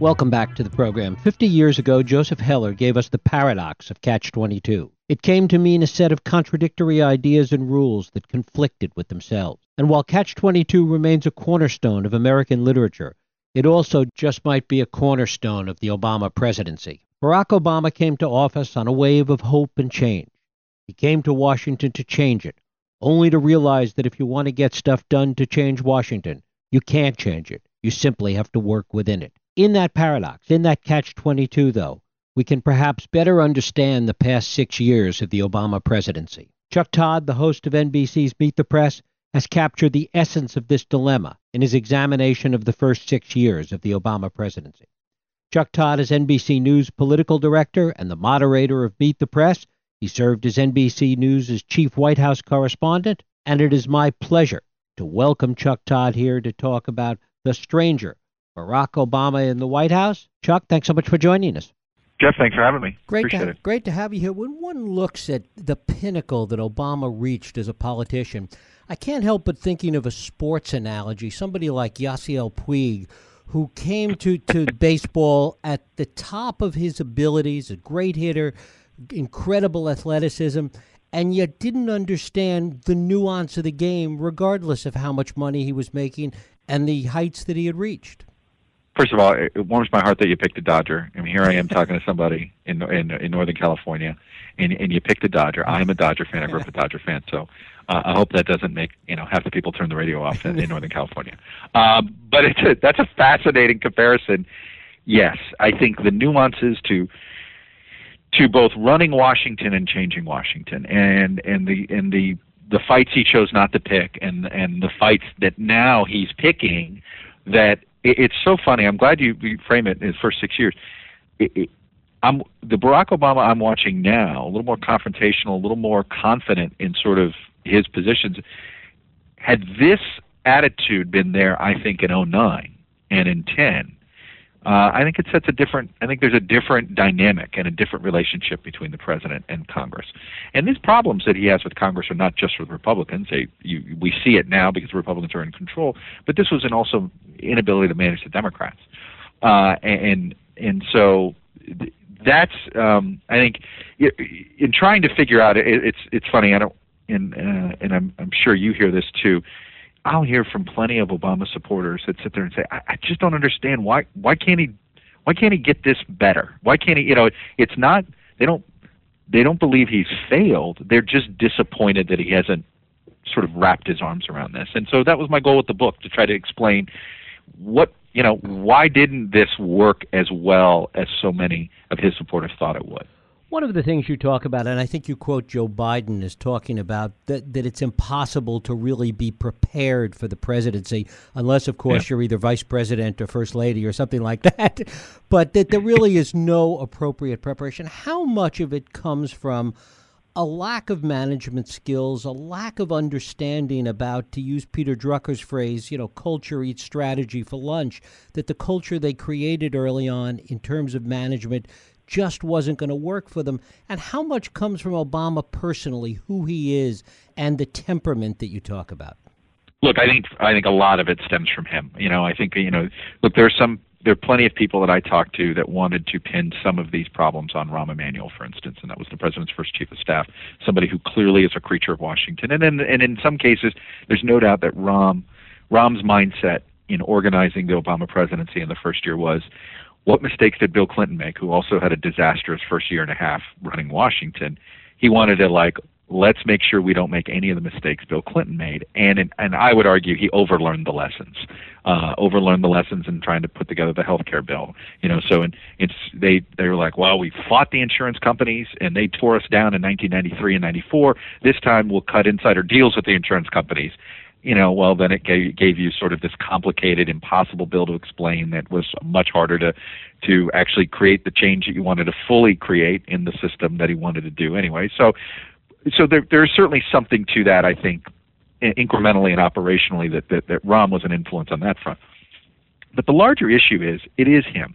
Welcome back to the program. 50 years ago, Joseph Heller gave us the paradox of Catch 22. It came to mean a set of contradictory ideas and rules that conflicted with themselves. And while Catch 22 remains a cornerstone of American literature, it also just might be a cornerstone of the Obama presidency. Barack Obama came to office on a wave of hope and change. He came to Washington to change it, only to realize that if you want to get stuff done to change Washington, you can't change it. You simply have to work within it. In that paradox, in that catch 22, though, we can perhaps better understand the past six years of the Obama presidency. Chuck Todd, the host of NBC's Meet the Press, has captured the essence of this dilemma in his examination of the first six years of the Obama presidency. Chuck Todd is NBC News political director and the moderator of Meet the Press. He served as NBC News' chief White House correspondent, and it is my pleasure to welcome Chuck Todd here to talk about The Stranger, Barack Obama in the White House. Chuck, thanks so much for joining us. Jeff, thanks for having me. Great Appreciate to have, it. great to have you here. When one looks at the pinnacle that Obama reached as a politician, I can't help but thinking of a sports analogy. Somebody like Yasiel Puig, who came to, to baseball at the top of his abilities, a great hitter, incredible athleticism, and yet didn't understand the nuance of the game, regardless of how much money he was making and the heights that he had reached first of all, it warms my heart that you picked a Dodger. I mean, here I am talking to somebody in in, in Northern California, and and you picked a Dodger. I'm a Dodger fan. I grew up a Dodger fan, so uh, I hope that doesn't make you know half the people turn the radio off in, in Northern California. Um, but it's a, that's a fascinating comparison. Yes, I think the nuances to to both running Washington and changing Washington, and and the and the the fights he chose not to pick, and and the fights that now he's picking that it, it's so funny. I'm glad you, you frame it in his first six years. It, it, I'm the Barack Obama I'm watching now, a little more confrontational, a little more confident in sort of his positions. Had this attitude been there, I think in 09 and in 10, uh, I think it sets a different. I think there's a different dynamic and a different relationship between the president and Congress. And these problems that he has with Congress are not just with Republicans. They, you, we see it now because Republicans are in control. But this was an also inability to manage the Democrats, uh, and and so that's um, I think in trying to figure out it, it's it's funny. I don't and uh, and I'm I'm sure you hear this too I'll hear from plenty of Obama supporters that sit there and say, I, I just don't understand why why can't he why can't he get this better? Why can't he you know, it's not they don't they don't believe he's failed. They're just disappointed that he hasn't sort of wrapped his arms around this. And so that was my goal with the book to try to explain what you know, why didn't this work as well as so many of his supporters thought it would? One of the things you talk about, and I think you quote Joe Biden as talking about that, that it's impossible to really be prepared for the presidency unless, of course, yeah. you're either vice president or first lady or something like that. But that there really is no appropriate preparation. How much of it comes from a lack of management skills, a lack of understanding about, to use Peter Drucker's phrase, you know, culture eats strategy for lunch, that the culture they created early on in terms of management just wasn't going to work for them, and how much comes from Obama personally, who he is, and the temperament that you talk about? Look, I think I think a lot of it stems from him. You know, I think you know, look, there's some there are plenty of people that I talked to that wanted to pin some of these problems on Rahm Emanuel, for instance, and that was the president's first chief of staff, somebody who clearly is a creature of Washington. And in, and in some cases, there's no doubt that Rahm, Rahm's mindset in organizing the Obama presidency in the first year was, what mistakes did Bill Clinton make, who also had a disastrous first year and a half running Washington? He wanted to like let's make sure we don't make any of the mistakes Bill Clinton made. And and I would argue he overlearned the lessons, uh, overlearned the lessons in trying to put together the health care bill. You know, so in, it's they they were like, well, we fought the insurance companies and they tore us down in 1993 and 94. This time we'll cut insider deals with the insurance companies you know, well, then it gave, gave you sort of this complicated, impossible bill to explain that was much harder to to actually create the change that you wanted to fully create in the system that he wanted to do anyway. So, so there there's certainly something to that. I think incrementally and operationally that that, that Rahm was an influence on that front. But the larger issue is it is him.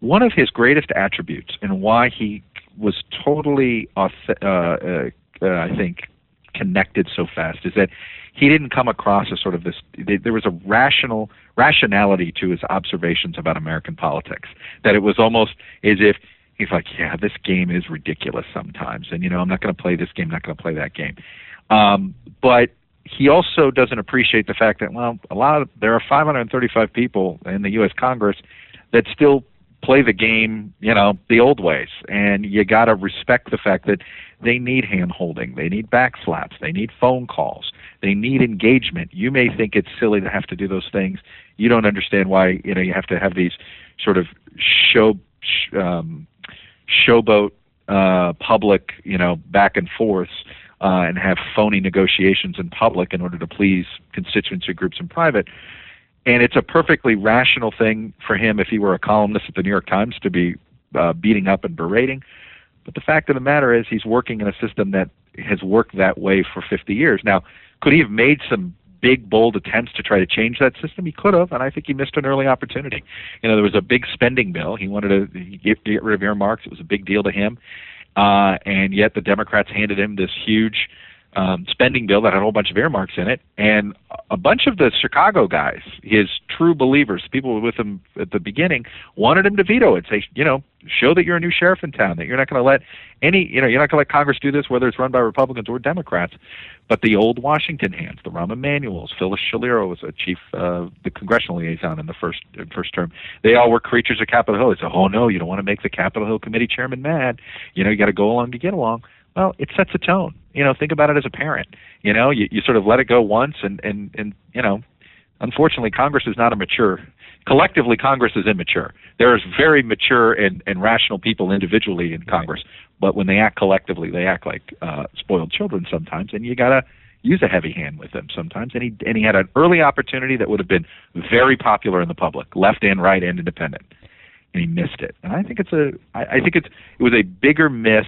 One of his greatest attributes and why he was totally, uh, uh, uh, I think, connected so fast is that he didn't come across as sort of this. There was a rational rationality to his observations about American politics. That it was almost as if he's like, yeah, this game is ridiculous sometimes, and you know, I'm not going to play this game, not going to play that game. Um, but he also doesn't appreciate the fact that well, a lot of there are 535 people in the U.S. Congress that still play the game, you know, the old ways, and you got to respect the fact that they need hand holding, they need back slaps, they need phone calls, they need engagement. You may think it's silly to have to do those things. You don't understand why you know you have to have these sort of show um, showboat uh, public, you know, back and forths uh, and have phony negotiations in public in order to please constituency groups in private. And it's a perfectly rational thing for him if he were a columnist at the New York Times to be uh, beating up and berating. But the fact of the matter is, he's working in a system that has worked that way for 50 years. Now, could he have made some big, bold attempts to try to change that system? He could have, and I think he missed an early opportunity. You know, there was a big spending bill. He wanted to get, get rid of earmarks. It was a big deal to him. Uh, and yet the Democrats handed him this huge um, spending bill that had a whole bunch of earmarks in it, and a bunch of the Chicago guys, his true believers, people with him at the beginning, wanted him to veto it. Say, you know, show that you're a new sheriff in town, that you're not going to let any, you know, you're not going to let Congress do this, whether it's run by Republicans or Democrats. But the old Washington hands, the Rahm Emanuels, Phil Schiliro was a chief, uh, the congressional liaison in the first first term. They all were creatures of Capitol Hill. They said, "Oh no, you don't want to make the Capitol Hill committee chairman mad. You know, you got to go along to get along." Well, it sets a tone. You know, think about it as a parent. You know, you, you sort of let it go once, and and and you know, unfortunately, Congress is not a mature. Collectively, Congress is immature. There is very mature and, and rational people individually in Congress, but when they act collectively, they act like uh, spoiled children sometimes, and you gotta use a heavy hand with them sometimes. And he and he had an early opportunity that would have been very popular in the public, left and right and independent, and he missed it. And I think it's a I, I think it's it was a bigger miss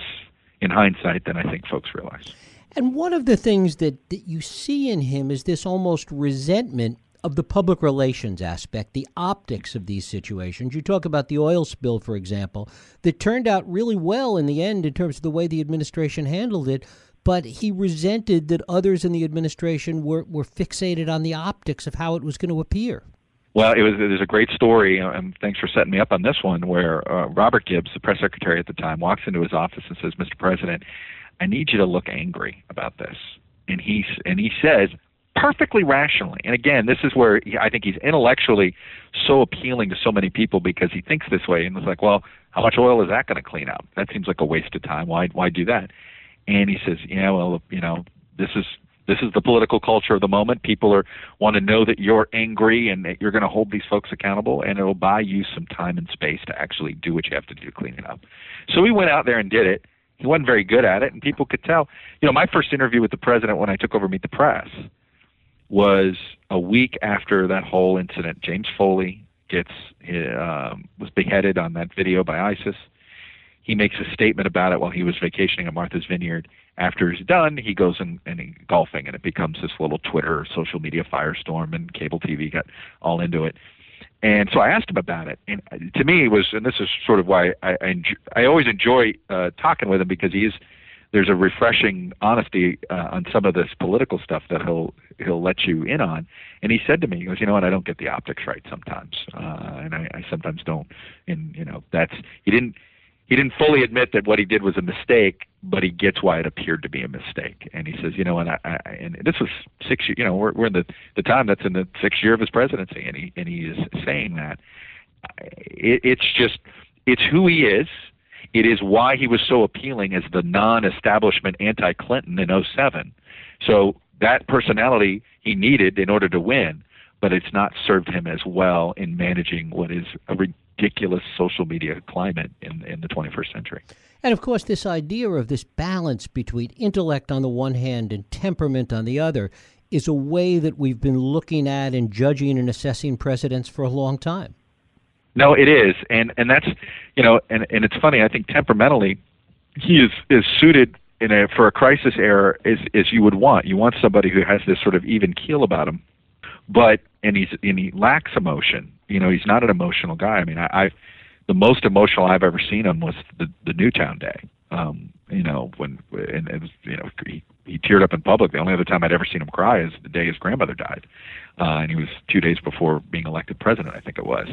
in hindsight than I think folks realize. And one of the things that, that you see in him is this almost resentment of the public relations aspect, the optics of these situations. You talk about the oil spill, for example, that turned out really well in the end in terms of the way the administration handled it, but he resented that others in the administration were, were fixated on the optics of how it was going to appear. Well, it was there's a great story, and thanks for setting me up on this one, where uh, Robert Gibbs, the press secretary at the time, walks into his office and says, "Mr. President, I need you to look angry about this." And he and he says, perfectly rationally. And again, this is where he, I think he's intellectually so appealing to so many people because he thinks this way. And it's like, well, how much oil is that going to clean up? That seems like a waste of time. Why why do that? And he says, yeah, well, you know, this is this is the political culture of the moment. People are want to know that you're angry and that you're going to hold these folks accountable, and it'll buy you some time and space to actually do what you have to do to clean it up. So we went out there and did it. He wasn't very good at it, and people could tell. You know, my first interview with the president when I took over Meet the Press was a week after that whole incident. James Foley gets um, was beheaded on that video by ISIS. He makes a statement about it while he was vacationing at Martha's Vineyard after he's done, he goes and, and golfing, and it becomes this little Twitter, social media firestorm, and cable TV got all into it. And so I asked him about it, and to me, it was, and this is sort of why I I, enjoy, I always enjoy uh, talking with him because he's there's a refreshing honesty uh, on some of this political stuff that he'll he'll let you in on. And he said to me, he goes, you know what, I don't get the optics right sometimes, uh, and I, I sometimes don't. And you know, that's he didn't he didn't fully admit that what he did was a mistake, but he gets why it appeared to be a mistake. And he says, you know, and I, I and this was six, you know, we're we're in the the time that's in the sixth year of his presidency, and he and he is saying that it, it's just it's who he is. It is why he was so appealing as the non-establishment anti-Clinton in 07. So that personality he needed in order to win, but it's not served him as well in managing what is a ridiculous social media climate in, in the 21st century. And of course, this idea of this balance between intellect on the one hand and temperament on the other is a way that we've been looking at and judging and assessing presidents for a long time. No, it is, and and that's you know, and and it's funny. I think temperamentally, he is is suited in a for a crisis era as as you would want. You want somebody who has this sort of even keel about him, but and he's and he lacks emotion you know, he's not an emotional guy. I mean, I, I the most emotional I've ever seen him was the the Newtown day. Um, you know, when and was, you know he he teared up in public. The only other time I'd ever seen him cry is the day his grandmother died, uh, and he was two days before being elected president, I think it was.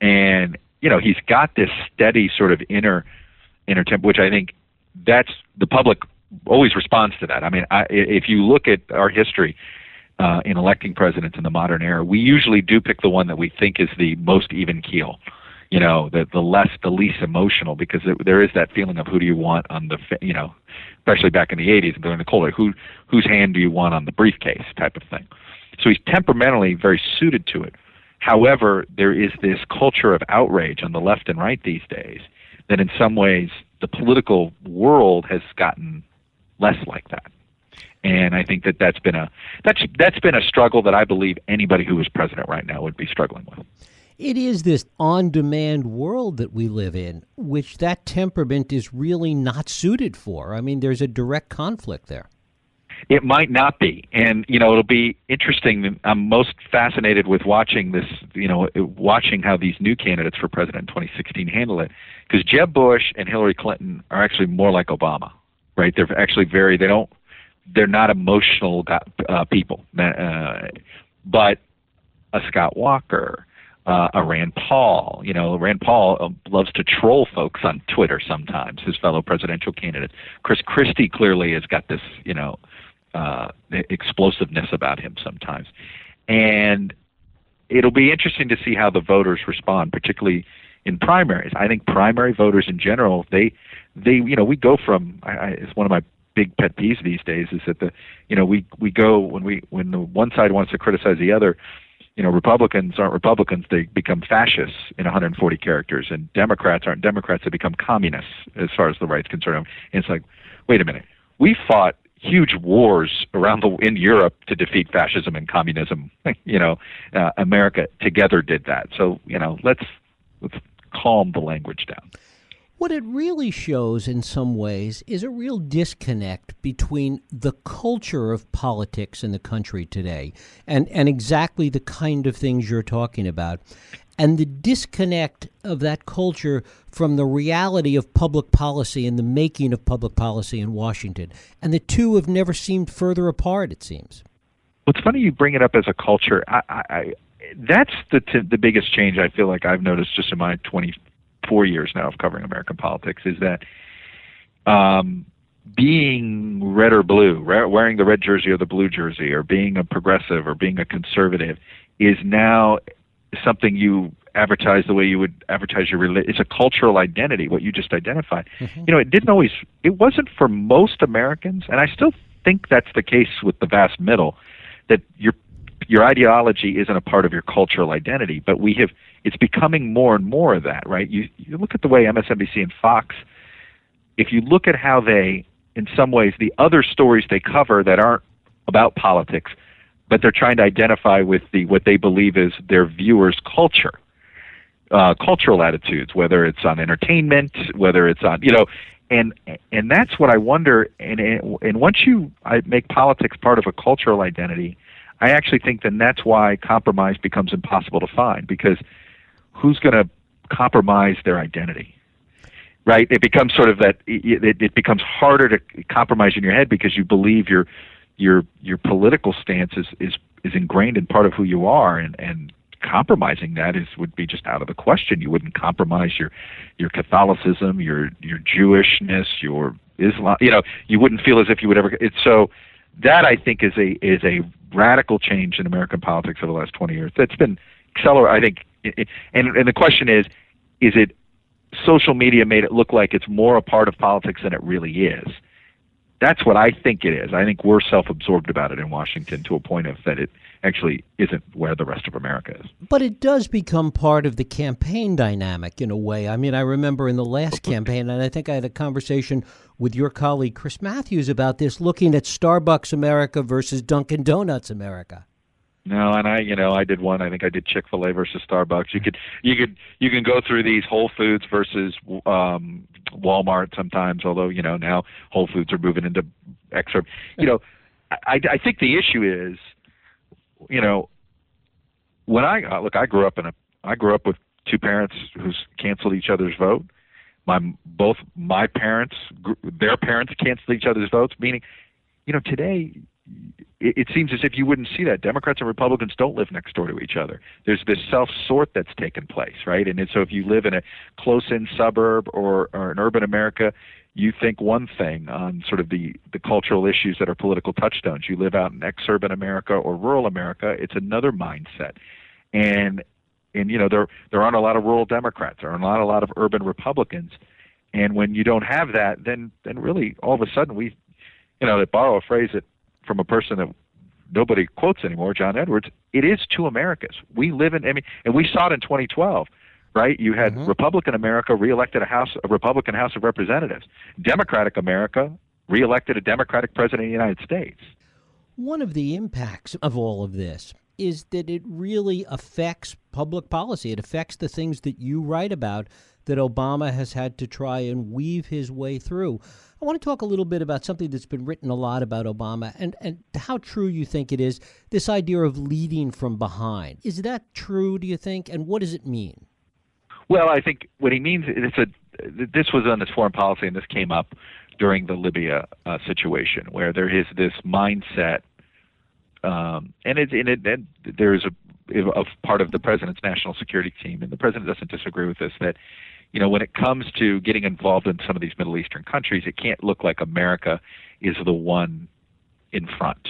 And you know, he's got this steady sort of inner inner temp, which I think that's the public always responds to that. I mean, I, if you look at our history uh, in electing presidents in the modern era, we usually do pick the one that we think is the most even keel you know the the less the least emotional because it, there is that feeling of who do you want on the you know especially back in the 80s and during the cold War, who whose hand do you want on the briefcase type of thing. So he's temperamentally very suited to it. However there is this culture of outrage on the left and right these days that in some ways the political world has gotten less like that and I think that that's been a that's that's been a struggle that I believe anybody who is president right now would be struggling with. It is this on demand world that we live in, which that temperament is really not suited for. I mean, there's a direct conflict there. It might not be. And, you know, it'll be interesting. I'm most fascinated with watching this, you know, watching how these new candidates for president in 2016 handle it. Because Jeb Bush and Hillary Clinton are actually more like Obama, right? They're actually very, they don't, they're not emotional uh, people. Uh, but a Scott Walker, uh, a Rand Paul. You know, Rand Paul uh, loves to troll folks on Twitter sometimes, his fellow presidential candidate. Chris Christie clearly has got this, you know, uh, explosiveness about him sometimes. And it'll be interesting to see how the voters respond, particularly in primaries. I think primary voters in general, they, they, you know, we go from. I, I, it's one of my big pet peeves these days is that the, you know, we we go when we when the one side wants to criticize the other you know, Republicans aren't Republicans, they become fascists in 140 characters, and Democrats aren't Democrats, they become communists as far as the right's concerned. And it's like, wait a minute, we fought huge wars around the in Europe to defeat fascism and communism. you know, uh, America together did that. So you know, let's let's calm the language down. What it really shows in some ways is a real disconnect between the culture of politics in the country today and, and exactly the kind of things you're talking about, and the disconnect of that culture from the reality of public policy and the making of public policy in Washington. And the two have never seemed further apart, it seems. Well, it's funny you bring it up as a culture. I, I, that's the t- the biggest change I feel like I've noticed just in my 20 four years now of covering American politics is that um, being red or blue, wearing the red jersey or the blue jersey, or being a progressive or being a conservative, is now something you advertise the way you would advertise your religion. It's a cultural identity, what you just identified. Mm-hmm. You know, it didn't always. It wasn't for most Americans, and I still think that's the case with the vast middle. That your your ideology isn't a part of your cultural identity, but we have it's becoming more and more of that, right? You you look at the way MSNBC and Fox, if you look at how they, in some ways, the other stories they cover that aren't about politics, but they're trying to identify with the what they believe is their viewers' culture, uh, cultural attitudes, whether it's on entertainment, whether it's on you know, and and that's what I wonder. And and once you make politics part of a cultural identity, I actually think then that's why compromise becomes impossible to find because who's going to compromise their identity? Right? It becomes sort of that. It, it becomes harder to compromise in your head because you believe your your your political stance is is is ingrained in part of who you are, and and compromising that is would be just out of the question. You wouldn't compromise your your Catholicism, your your Jewishness, your Islam. You know, you wouldn't feel as if you would ever. It's so that I think is a is a radical change in American politics over the last 20 years. That's been accelerated. I think and and the question is, is it social media made it look like it's more a part of politics than it really is? That's what I think it is. I think we're self-absorbed about it in Washington to a point of that it actually isn't where the rest of America is. But it does become part of the campaign dynamic in a way. I mean, I remember in the last campaign, and I think I had a conversation with your colleague Chris Matthews about this, looking at Starbucks America versus Dunkin' Donuts America. No, and I, you know, I did one. I think I did Chick Fil A versus Starbucks. You could, you could, you can go through these Whole Foods versus um, Walmart sometimes. Although you know now Whole Foods are moving into extra. You know, I, I think the issue is, you know, when I uh, look, I grew up in a, I grew up with two parents who canceled each other's vote. My both my parents, their parents canceled each other's votes. Meaning, you know, today it, seems as if you wouldn't see that. Democrats and Republicans don't live next door to each other. There's this self sort that's taken place, right? And so if you live in a close in suburb or, or an urban America, you think one thing on sort of the, the cultural issues that are political touchstones. You live out in ex-urban America or rural America, it's another mindset. And and you know there there aren't a lot of rural Democrats, there are not a lot of urban Republicans. And when you don't have that, then then really all of a sudden we, you know, to borrow a phrase that from a person that nobody quotes anymore, John Edwards, it is two Americas. We live in, I mean, and we saw it in 2012, right? You had mm-hmm. Republican America reelected a House, a Republican House of Representatives. Democratic America reelected a Democratic president of the United States. One of the impacts of all of this is that it really affects public policy. It affects the things that you write about that Obama has had to try and weave his way through. I want to talk a little bit about something that's been written a lot about Obama and, and how true you think it is this idea of leading from behind. Is that true, do you think? And what does it mean? Well, I think what he means it's a this was on his foreign policy, and this came up during the Libya uh, situation, where there is this mindset, um, and it and it and there's a, a part of the president's national security team, and the president doesn't disagree with this that you know, when it comes to getting involved in some of these Middle Eastern countries, it can't look like America is the one in front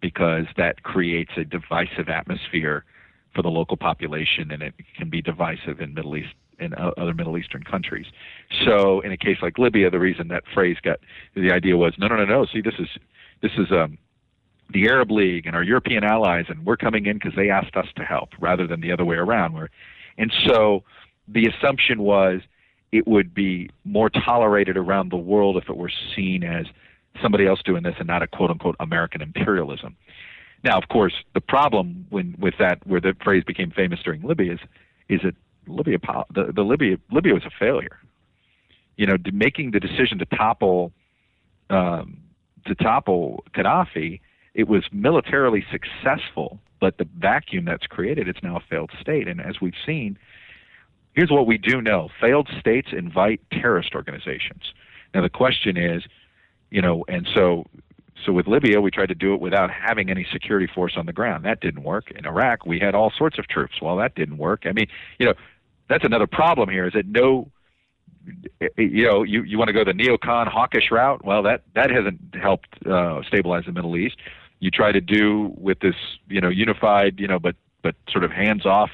because that creates a divisive atmosphere for the local population and it can be divisive in Middle East in other Middle Eastern countries. So in a case like Libya, the reason that phrase got the idea was no, no, no, no. See, this is this is um, the Arab League and our European allies, and we're coming in because they asked us to help, rather than the other way around. Where, and so the assumption was it would be more tolerated around the world if it were seen as somebody else doing this and not a quote unquote American imperialism. Now, of course, the problem when with that where the phrase became famous during Libya is is that Libya the, the Libya Libya was a failure. You know, making the decision to topple um, to topple Gaddafi, it was militarily successful, but the vacuum that's created, it's now a failed state. And as we've seen, Here's what we do know failed states invite terrorist organizations. Now, the question is, you know, and so so with Libya, we tried to do it without having any security force on the ground. That didn't work. In Iraq, we had all sorts of troops. Well, that didn't work. I mean, you know, that's another problem here is that no, you know, you, you want to go the neocon hawkish route. Well, that, that hasn't helped uh, stabilize the Middle East. You try to do with this, you know, unified, you know, but, but sort of hands off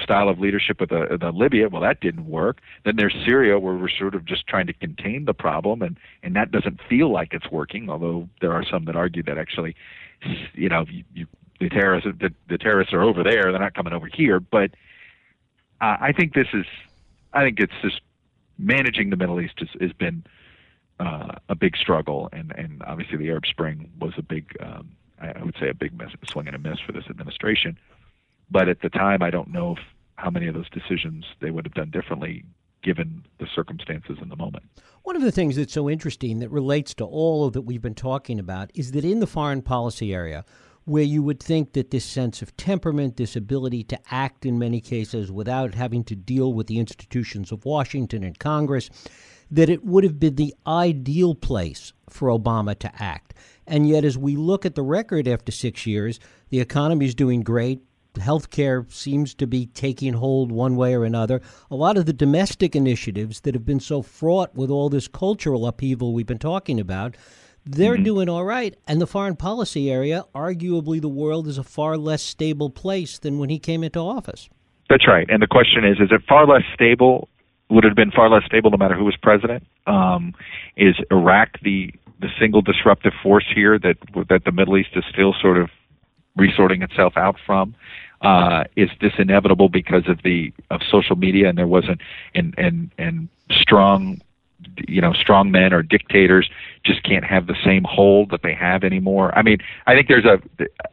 style of leadership with the, the Libya. Well, that didn't work. Then there's Syria, where we're sort of just trying to contain the problem, and and that doesn't feel like it's working. Although there are some that argue that actually, you know, you, you, the terrorists the, the terrorists are over there; they're not coming over here. But uh, I think this is, I think it's just managing the Middle East has, has been uh, a big struggle, and and obviously the Arab Spring was a big. Um, I would say a big miss, swing and a miss for this administration. But at the time, I don't know if, how many of those decisions they would have done differently given the circumstances in the moment. One of the things that's so interesting that relates to all of that we've been talking about is that in the foreign policy area, where you would think that this sense of temperament, this ability to act in many cases without having to deal with the institutions of Washington and Congress, that it would have been the ideal place for Obama to act. And yet, as we look at the record after six years, the economy is doing great healthcare seems to be taking hold one way or another. A lot of the domestic initiatives that have been so fraught with all this cultural upheaval we've been talking about, they're mm-hmm. doing all right. And the foreign policy area, arguably, the world is a far less stable place than when he came into office. That's right. And the question is: Is it far less stable? Would it have been far less stable no matter who was president? Um, is Iraq the the single disruptive force here that that the Middle East is still sort of resorting itself out from? Uh, is this inevitable because of the of social media and there wasn't and and and strong you know strong men or dictators just can't have the same hold that they have anymore i mean i think there's a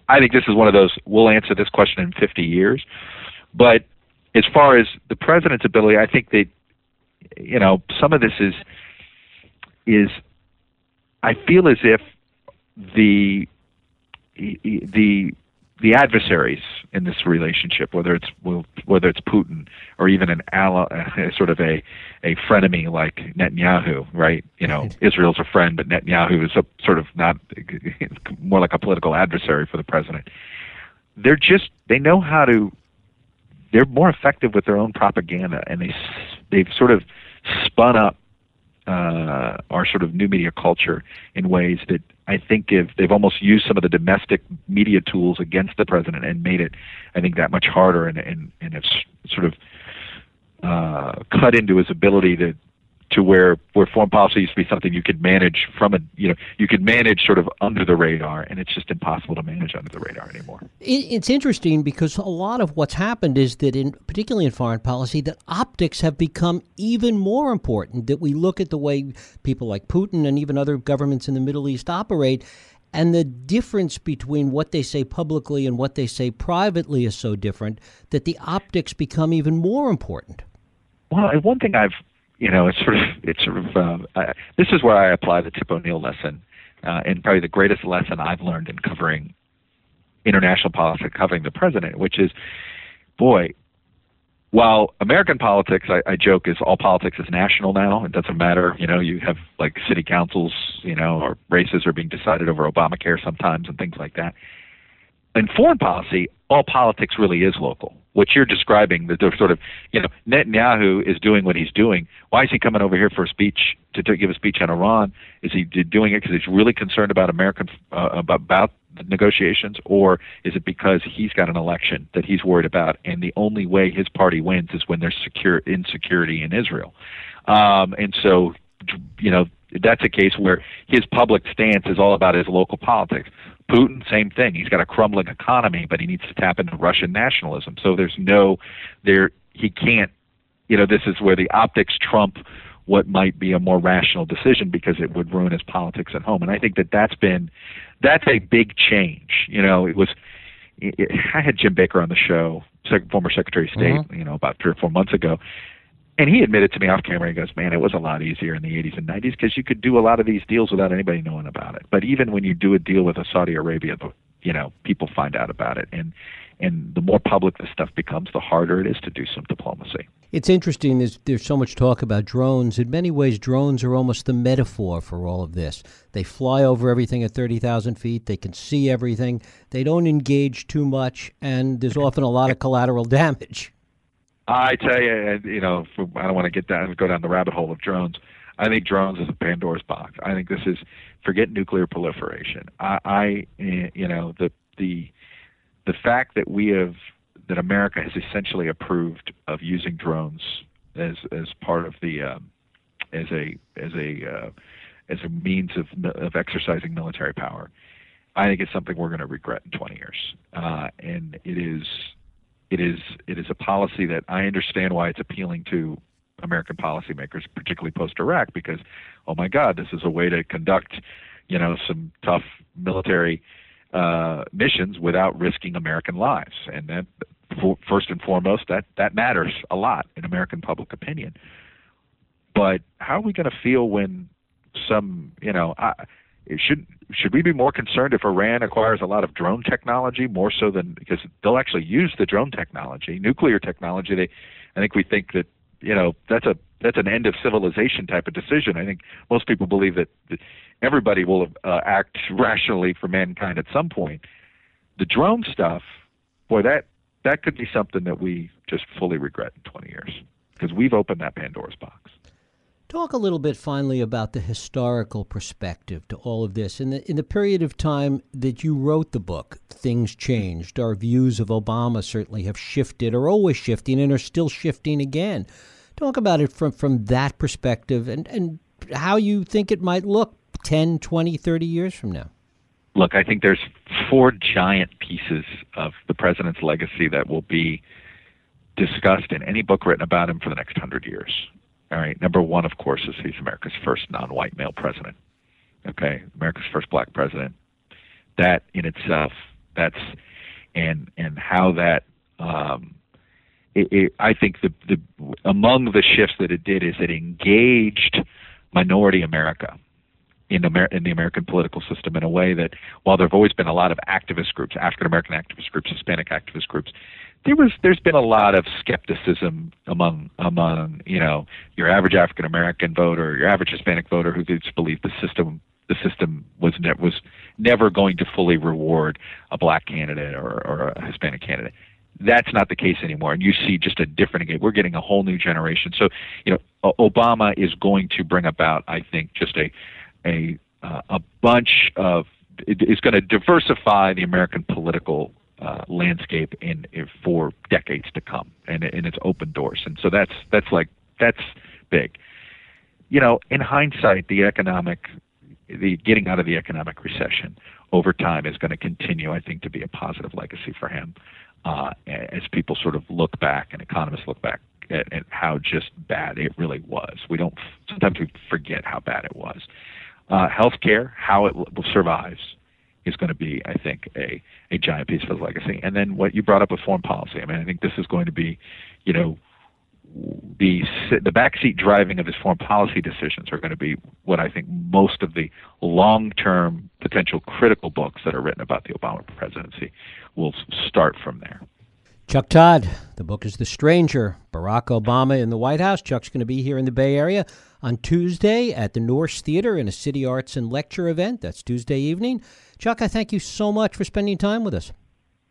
i think this is one of those we'll answer this question in 50 years but as far as the president's ability i think that you know some of this is is i feel as if the the the adversaries in this relationship, whether it's whether it's Putin or even an ally, sort of a a frenemy like Netanyahu, right? You know, right. Israel's a friend, but Netanyahu is a sort of not more like a political adversary for the president. They're just they know how to. They're more effective with their own propaganda, and they they've sort of spun up uh, our sort of new media culture in ways that I think if they've almost used some of the domestic media tools against the president and made it, I think, that much harder and and and have sort of uh, cut into his ability to to where where foreign policy used to be something you could manage from a you know you could manage sort of under the radar and it's just impossible to manage under the radar anymore. It's interesting because a lot of what's happened is that in particularly in foreign policy that optics have become even more important that we look at the way people like Putin and even other governments in the Middle East operate and the difference between what they say publicly and what they say privately is so different that the optics become even more important. Well, one thing I've you know, it's sort of it's sort of um, I, this is where I apply the Tip O'Neill lesson, uh, and probably the greatest lesson I've learned in covering international politics, covering the president, which is, boy, while American politics, I, I joke, is all politics is national now. It doesn't matter, you know, you have like city councils, you know, or races are being decided over Obamacare sometimes and things like that. In foreign policy, all politics really is local what you're describing, that they're sort of, you know, Netanyahu is doing what he's doing. Why is he coming over here for a speech to, to give a speech on Iran? Is he doing it because he's really concerned about American uh, about, about the negotiations, or is it because he's got an election that he's worried about, and the only way his party wins is when there's secure insecurity in Israel, um, and so, you know, that's a case where his public stance is all about his local politics. Putin, same thing. He's got a crumbling economy, but he needs to tap into Russian nationalism. So there's no, there he can't. You know, this is where the optics trump what might be a more rational decision because it would ruin his politics at home. And I think that that's been, that's a big change. You know, it was. It, I had Jim Baker on the show, former Secretary of State, mm-hmm. you know, about three or four months ago, and he admitted to me off camera, he goes, man, it was a lot easier in the 80s and 90s because you could do a lot of these deals without anybody knowing about it. But even when you do a deal with a Saudi Arabia, you know, people find out about it. And, and the more public this stuff becomes, the harder it is to do some diplomacy. It's interesting. There's there's so much talk about drones. In many ways, drones are almost the metaphor for all of this. They fly over everything at thirty thousand feet. They can see everything. They don't engage too much, and there's often a lot of collateral damage. I tell you, you know, I don't want to get down go down the rabbit hole of drones. I think drones is a Pandora's box. I think this is forget nuclear proliferation. I, I you know, the the the fact that we have that America has essentially approved of using drones as as part of the um, as a as a uh, as a means of of exercising military power. I think it's something we're going to regret in 20 years, uh, and it is it is it is a policy that I understand why it's appealing to American policymakers, particularly post Iraq, because oh my God, this is a way to conduct, you know, some tough military uh, missions without risking American lives, and that for, first and foremost that that matters a lot in American public opinion. But how are we going to feel when some, you know, I, should should we be more concerned if Iran acquires a lot of drone technology more so than because they'll actually use the drone technology, nuclear technology? They, I think we think that you know that's a that's an end of civilization type of decision. I think most people believe that, everybody will uh, act rationally for mankind at some point. The drone stuff, boy, that that could be something that we just fully regret in 20 years because we've opened that Pandora's box. Talk a little bit finally about the historical perspective to all of this. In the, in the period of time that you wrote the book, things changed. Our views of Obama certainly have shifted, are always shifting, and are still shifting again. Talk about it from, from that perspective and, and how you think it might look 10, 20, 30 years from now. Look, I think there's four giant pieces of the president's legacy that will be discussed in any book written about him for the next hundred years. All right. Number one, of course, is he's America's first non-white male president. Okay, America's first black president. That in itself, that's and and how that. Um, it, it, I think the the among the shifts that it did is it engaged minority America in, Amer- in the American political system in a way that, while there have always been a lot of activist groups, African American activist groups, Hispanic activist groups, there was there's been a lot of skepticism among among you know your average African American voter, your average Hispanic voter who just believed the system the system was ne- was never going to fully reward a black candidate or, or a Hispanic candidate. That's not the case anymore, and you see just a different. We're getting a whole new generation. So, you know, Obama is going to bring about, I think, just a a uh, a bunch of is going to diversify the American political uh, landscape in, in, for decades to come, and, and it's open doors. And so that's that's like that's big. You know, in hindsight, the economic, the getting out of the economic recession over time is going to continue, I think, to be a positive legacy for him uh, as people sort of look back and economists look back at, at how just bad it really was. We don't sometimes we forget how bad it was. Uh, healthcare, how it survives, is going to be, I think, a, a giant piece of his legacy. And then what you brought up with foreign policy. I mean, I think this is going to be, you know, the the backseat driving of his foreign policy decisions are going to be what I think most of the long-term potential critical books that are written about the Obama presidency will start from there. Chuck Todd, the book is The Stranger, Barack Obama in the White House. Chuck's going to be here in the Bay Area on Tuesday at the Nourse Theater in a City Arts and Lecture event. That's Tuesday evening. Chuck, I thank you so much for spending time with us.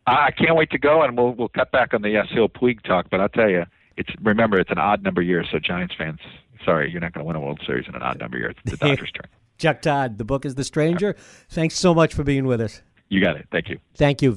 I can't wait to go, and we'll we'll cut back on the Yasiel Puig talk. But I'll tell you, it's remember it's an odd number year, so Giants fans, sorry, you're not going to win a World Series in an odd number year. It's the Dodgers' turn. Chuck Todd, the book is The Stranger. Thanks so much for being with us. You got it. Thank you. Thank you.